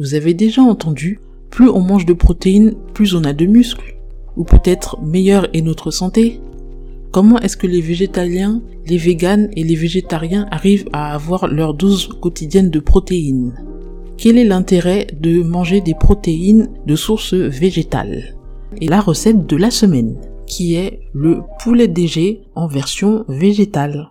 Vous avez déjà entendu, plus on mange de protéines, plus on a de muscles. Ou peut-être meilleure est notre santé. Comment est-ce que les végétaliens, les véganes et les végétariens arrivent à avoir leur dose quotidienne de protéines? Quel est l'intérêt de manger des protéines de source végétale? Et la recette de la semaine, qui est le poulet DG en version végétale.